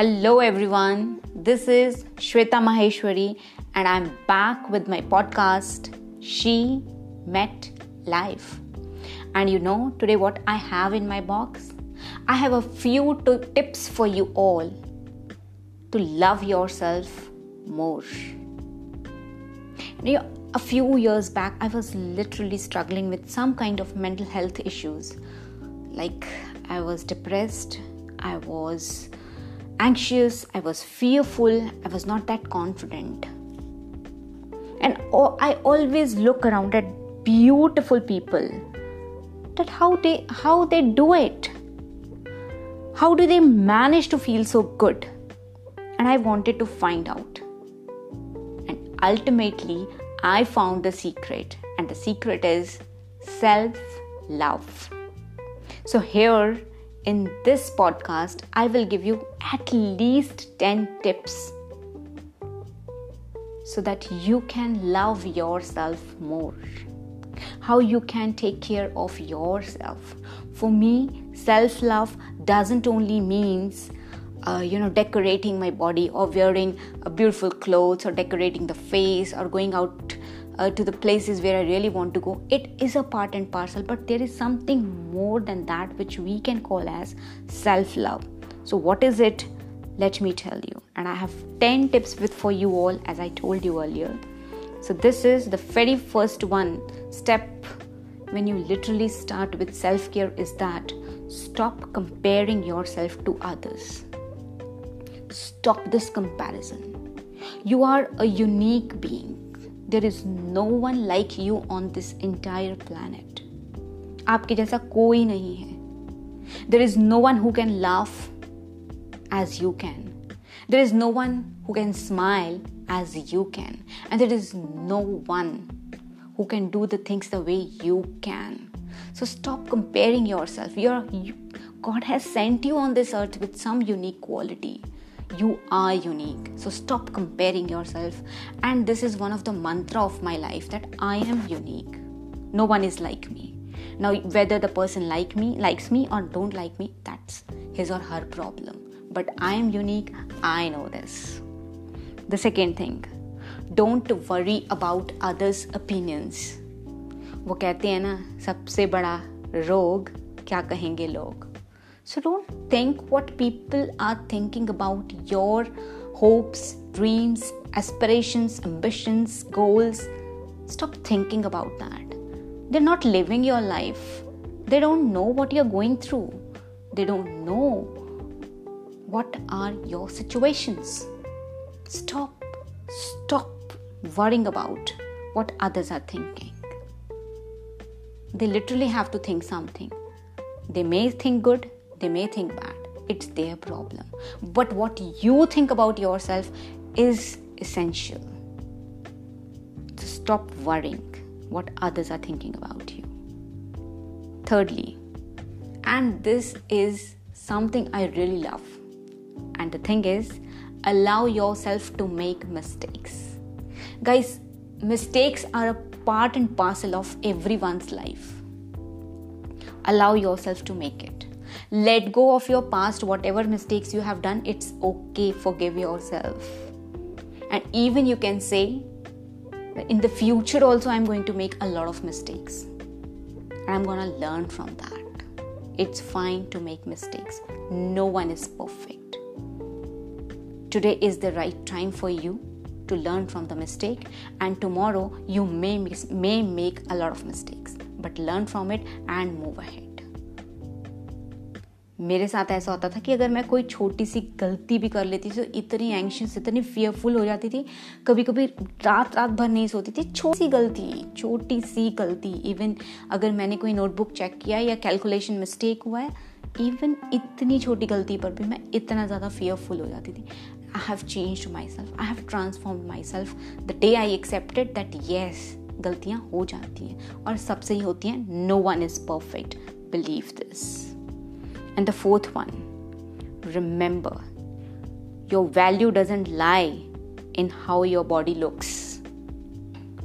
Hello, everyone. This is Shweta Maheshwari, and I'm back with my podcast, She Met Life. And you know, today, what I have in my box? I have a few t- tips for you all to love yourself more. A few years back, I was literally struggling with some kind of mental health issues. Like, I was depressed, I was anxious, I was fearful, I was not that confident. And I always look around at beautiful people that how they how they do it. How do they manage to feel so good? And I wanted to find out. And ultimately, I found the secret, and the secret is self love. So, here in this podcast, I will give you at least 10 tips so that you can love yourself more. How you can take care of yourself. For me, self love doesn't only means uh, you know decorating my body or wearing beautiful clothes or decorating the face or going out uh, to the places where I really want to go. It is a part and parcel, but there is something more than that which we can call as self love. So, what is it? Let me tell you. And I have 10 tips with for you all, as I told you earlier. So, this is the very first one step when you literally start with self care is that stop comparing yourself to others. Stop this comparison. You are a unique being there is no one like you on this entire planet आपके जैसा कोई नहीं है there is no one who can laugh as you can there is no one who can smile as you can, and there is no one who can do the things the way you can. So stop comparing yourself. You're, you, God has sent you on this earth with some unique quality you are unique so stop comparing yourself and this is one of the mantra of my life that i am unique no one is like me now whether the person like me likes me or don't like me that's his or her problem but i am unique i know this the second thing don't worry about others opinions वो कहते हैं ना सबसे बड़ा रोग क्या कहेंगे लोग so don't think what people are thinking about your hopes, dreams, aspirations, ambitions, goals. Stop thinking about that. They're not living your life. They don't know what you're going through. They don't know what are your situations. Stop, stop worrying about what others are thinking. They literally have to think something. They may think good, they may think bad. It's their problem. But what you think about yourself is essential. So stop worrying what others are thinking about you. Thirdly, and this is something I really love. And the thing is, allow yourself to make mistakes. Guys, mistakes are a part and parcel of everyone's life. Allow yourself to make it let go of your past whatever mistakes you have done it's okay forgive yourself. And even you can say in the future also i'm going to make a lot of mistakes. And i'm going to learn from that. It's fine to make mistakes. No one is perfect. Today is the right time for you to learn from the mistake and tomorrow you may, may make a lot of mistakes. But learn from it and move ahead मेरे साथ ऐसा होता था कि अगर मैं कोई छोटी सी गलती भी कर लेती थी तो इतनी एंशियस इतनी फियरफुल हो जाती थी। कभी कभी रात रात भर नहीं सोती थी। छोटी सी गलती, छोटी सी गलती। इवन अगर मैंने कोई नोटबुक चेक किया या कैलकुलेशन मिस्टेक हुआ है इवन इतनी छोटी गलती पर भी मैं इतना ज़्यादा फियरफुल हो जाती थी। I have change my self I have transform my self the day I accepted that yes गलतियाँ हो जाती हैं। और सबसे ही होती हैं no one is perfect believe this And the fourth one, remember your value doesn't lie in how your body looks.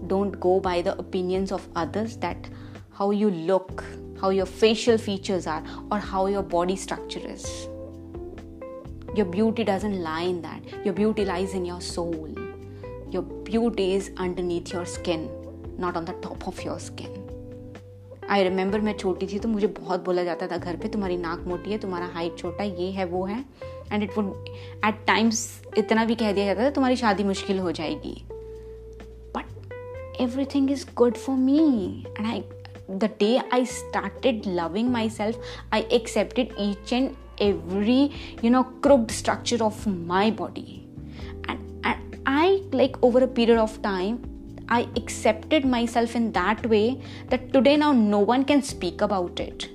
Don't go by the opinions of others that how you look, how your facial features are, or how your body structure is. Your beauty doesn't lie in that. Your beauty lies in your soul. Your beauty is underneath your skin, not on the top of your skin. I remember मैं छोटी थी तो मुझे बहुत बोला जाता था, घर पे तुम्हारी नाक मोटी है, तुम्हारा हाइट छोटा ये है, वो है. And it would at times इतना भी कह दिया जाता था, तुम्हारी शादी मुश्किल हो जाएगी. But everything is good for me and I the day I started loving my self I accepted each and every you know cropped structure of my body and I like over a period of time I accepted myself in that way that today now no one can speak about it.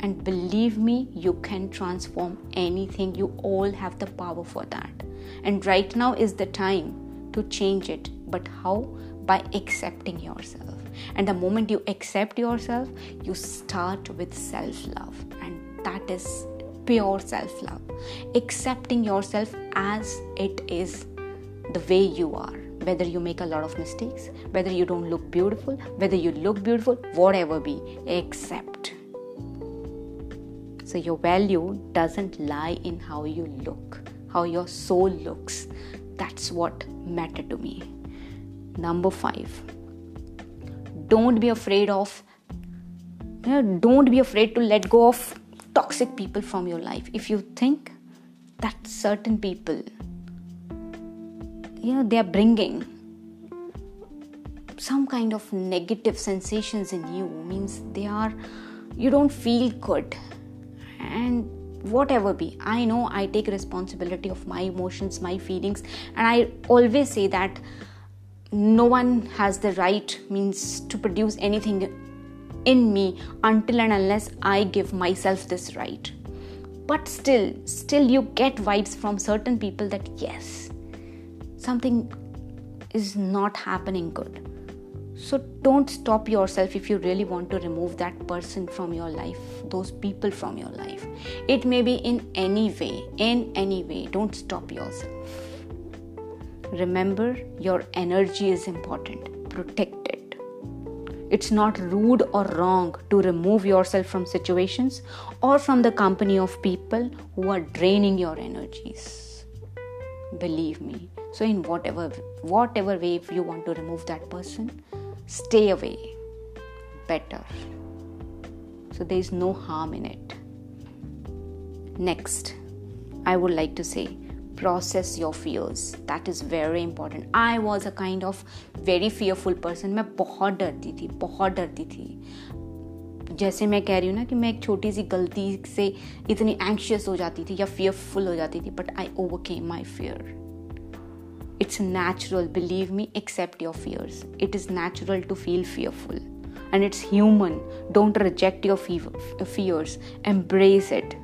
And believe me, you can transform anything. You all have the power for that. And right now is the time to change it. But how? By accepting yourself and the moment you accept yourself, you start with self love, and that is pure self love. Accepting yourself as it is, the way you are. Whether you make a lot of mistakes, whether you don't look beautiful, whether you look beautiful, whatever be, accept. So, your value doesn't lie in how you look, how your soul looks. That's what mattered to me. Number five, don't be afraid of you know, don't be afraid to let go of toxic people from your life if you think that certain people you know they are bringing some kind of negative sensations in you. Means they are you don't feel good. And whatever be i know i take responsibility of my emotions my feelings. And i always say that no one has the right means to produce anything in me until and unless i give myself this right. But still still you get vibes from certain people that yes something is not happening good so don't stop yourself if you really want to remove that person from your life those people from your life it may be in any way in any way don't stop yourself Remember, your energy is important. Protect it. It's not rude or wrong to remove yourself from situations or from the company of people who are draining your energies. Believe me So, in whatever whatever way if you want to remove that person, stay away. Better. So there is no harm in it. Next, I would like to say process your fears that is very important i was a kind of very fearful person मैं बहुत डरती थी बहुत डरती थी जैसे मैं कह रही हूँ ना कि मैं एक छोटी सी गलती से इतनी एंक्शियस हो जाती थी या fearful हो जाती थी but I overcame my fear it's natural believe me accept your fears. It is natural to feel fearful. And it's human. Don't reject your fears. Embrace it.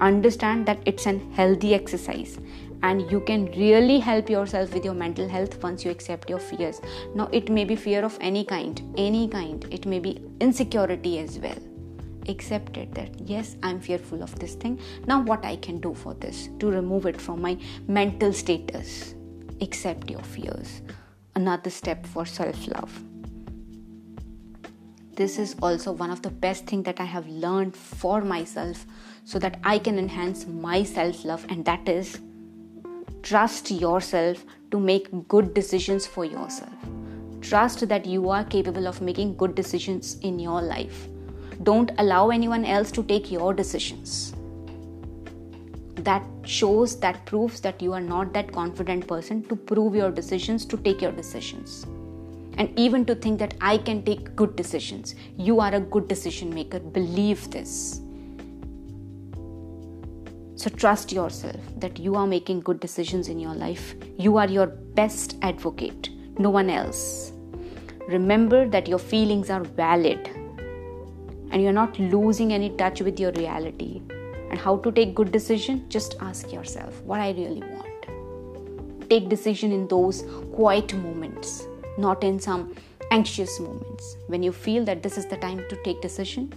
Understand that it's an healthy exercise. And you can really help yourself with your mental health once you accept your fears. Now it may be fear of any kind any kind. It may be insecurity as well. Accept it that yes i'm fearful of this thing. Now what i can do for this? To remove it from my mental status accept your fears. Another step for self love this is also one of the best thing that i have learned for myself so that i can enhance my self love and that is trust yourself to make good decisions for yourself. Trust that you are capable of making good decisions in your life. Don't allow anyone else to take your decisions that shows that proves that you are not that confident person to prove your decisions to take your decisions and even to think that I can take good decisions. You are a good decision maker. Believe this. So trust yourself that you are making good decisions in your life. You are your best advocate, no one else. Remember that your feelings are valid and you're not losing any touch with your reality. And how to take good decision? Just ask yourself what I really want. Take decision in those quiet moments not in some anxious moments when you feel that this is the time to take decision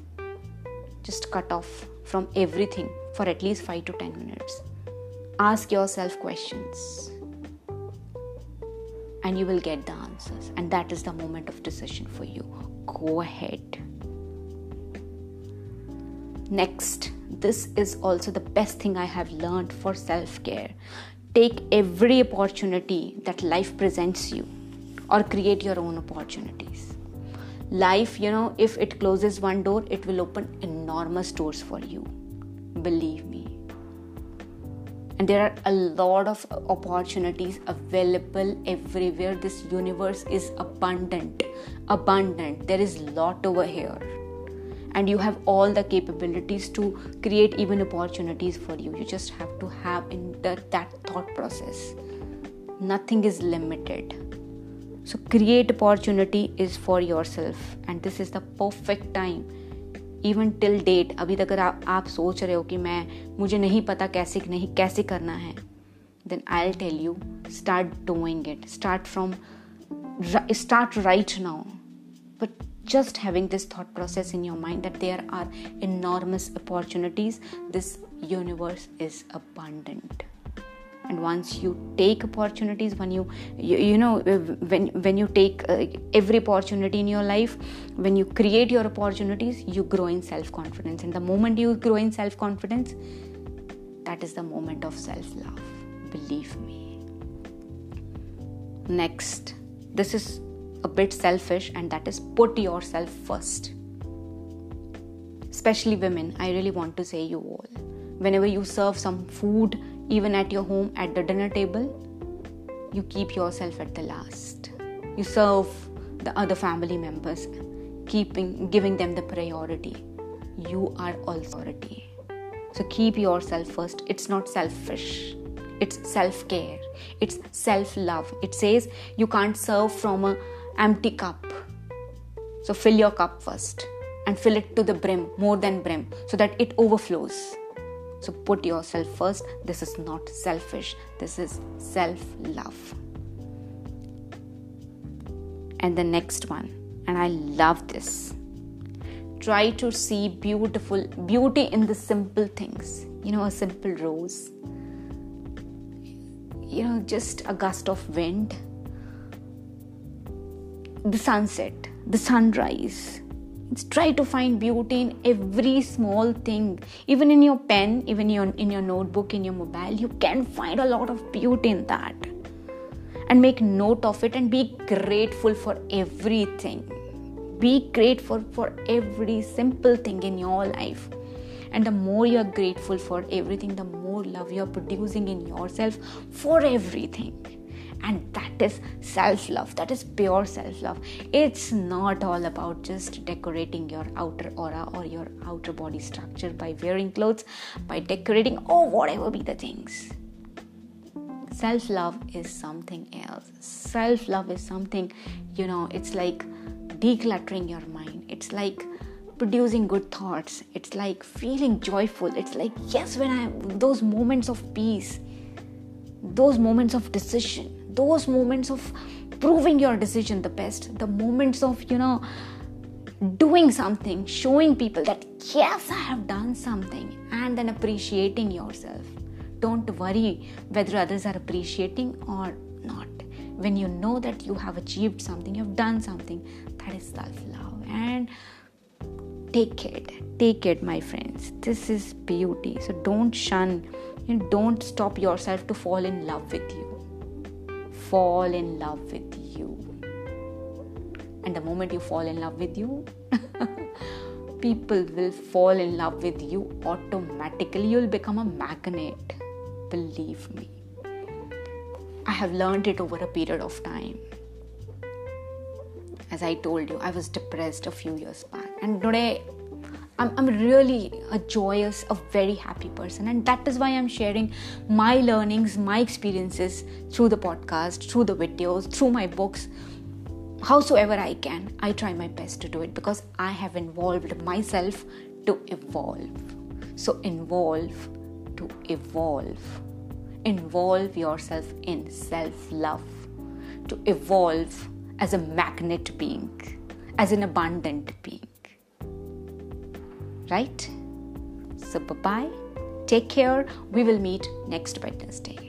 just cut off from everything for at least 5 to 10 minutes ask yourself questions and you will get the answers and that is the moment of decision for you go ahead Next, this is also the best thing I have learned for self care. Take every opportunity that life presents you or create your own opportunities. Life, you know, if it closes one door, it will open enormous doors for you. Believe me. And there are a lot of opportunities available everywhere. This universe is abundant. Abundant. There is lot over here and you have all the capabilities to create even opportunities for you you just have to have in that, that thought process nothing is limited so create opportunity is for yourself and this is the perfect time even till date अभी तक अगर आप, आप सोच रहे हो कि मैं मुझे नहीं पता कैसे नहीं कैसे करना है then I tell you start doing it start from start right now but just having this thought process in your mind that there are enormous opportunities this universe is abundant. And once you take opportunities when you you, you know when when you take uh, every opportunity in your life when you create your opportunities you grow in self confidence and the moment you grow in self confidence that is the moment of self love believe me. Next. This is a bit selfish, and that is put yourself first. Especially women, I really want to say you all. Whenever you serve some food, even at your home at the dinner table, you keep yourself at the last. You serve the other family members, keeping giving them the priority. You are authority. So keep yourself first. It's not selfish. It's self care. It's self love. It says you can't serve from a empty cup. So fill your cup first and fill it to the brim, more than brim, so that it overflows. So put yourself first. This is not selfish, this is self love. And the next one, and I love this. Try to see beautiful beauty in the simple things. You know, a simple rose. You know, just a gust of wind the sunset, the sunrise. It's Try to find beauty in every small thing. Even in your pen, even your, in your notebook, in your mobile, you can find a lot of beauty in that. And make note of it and be grateful for everything. Be grateful for every simple thing in your life. And the more you're grateful for everything, the more love you're producing in yourself for everything and that is self love that is pure self love it's not all about just decorating your outer aura or your outer body structure by wearing clothes by decorating or whatever be the things. Self love is something else. Self love is something you know it's like decluttering your mind. It's like producing good thoughts. It's like feeling joyful. It's like yes when i those moments of peace those moments of decision those moments of proving your decision the best the moments of you know doing something showing people that yes i have done something and then appreciating yourself. Don't worry whether others are appreciating or not. When you know that you have achieved something you've done something that is self love and take it take it my friends. This is beauty. So don't shun and don't stop yourself to fall in love with you fall in love with you. And the moment you fall in love with you, people will fall in love with you automatically. You'll become a magnet. Believe me. I have learned it over a period of time. As I told you, I was depressed a few years back, and today I'm, I'm really a joyous, a very happy person. And that is why I'm sharing my learnings, my experiences through the podcast, through the videos, through my books. Howsoever I can, I try my best to do it because I have involved myself to evolve. So, involve to evolve. Involve yourself in self love, to evolve as a magnet being, as an abundant being right? So, bye bye. Take care. We will meet next Wednesday.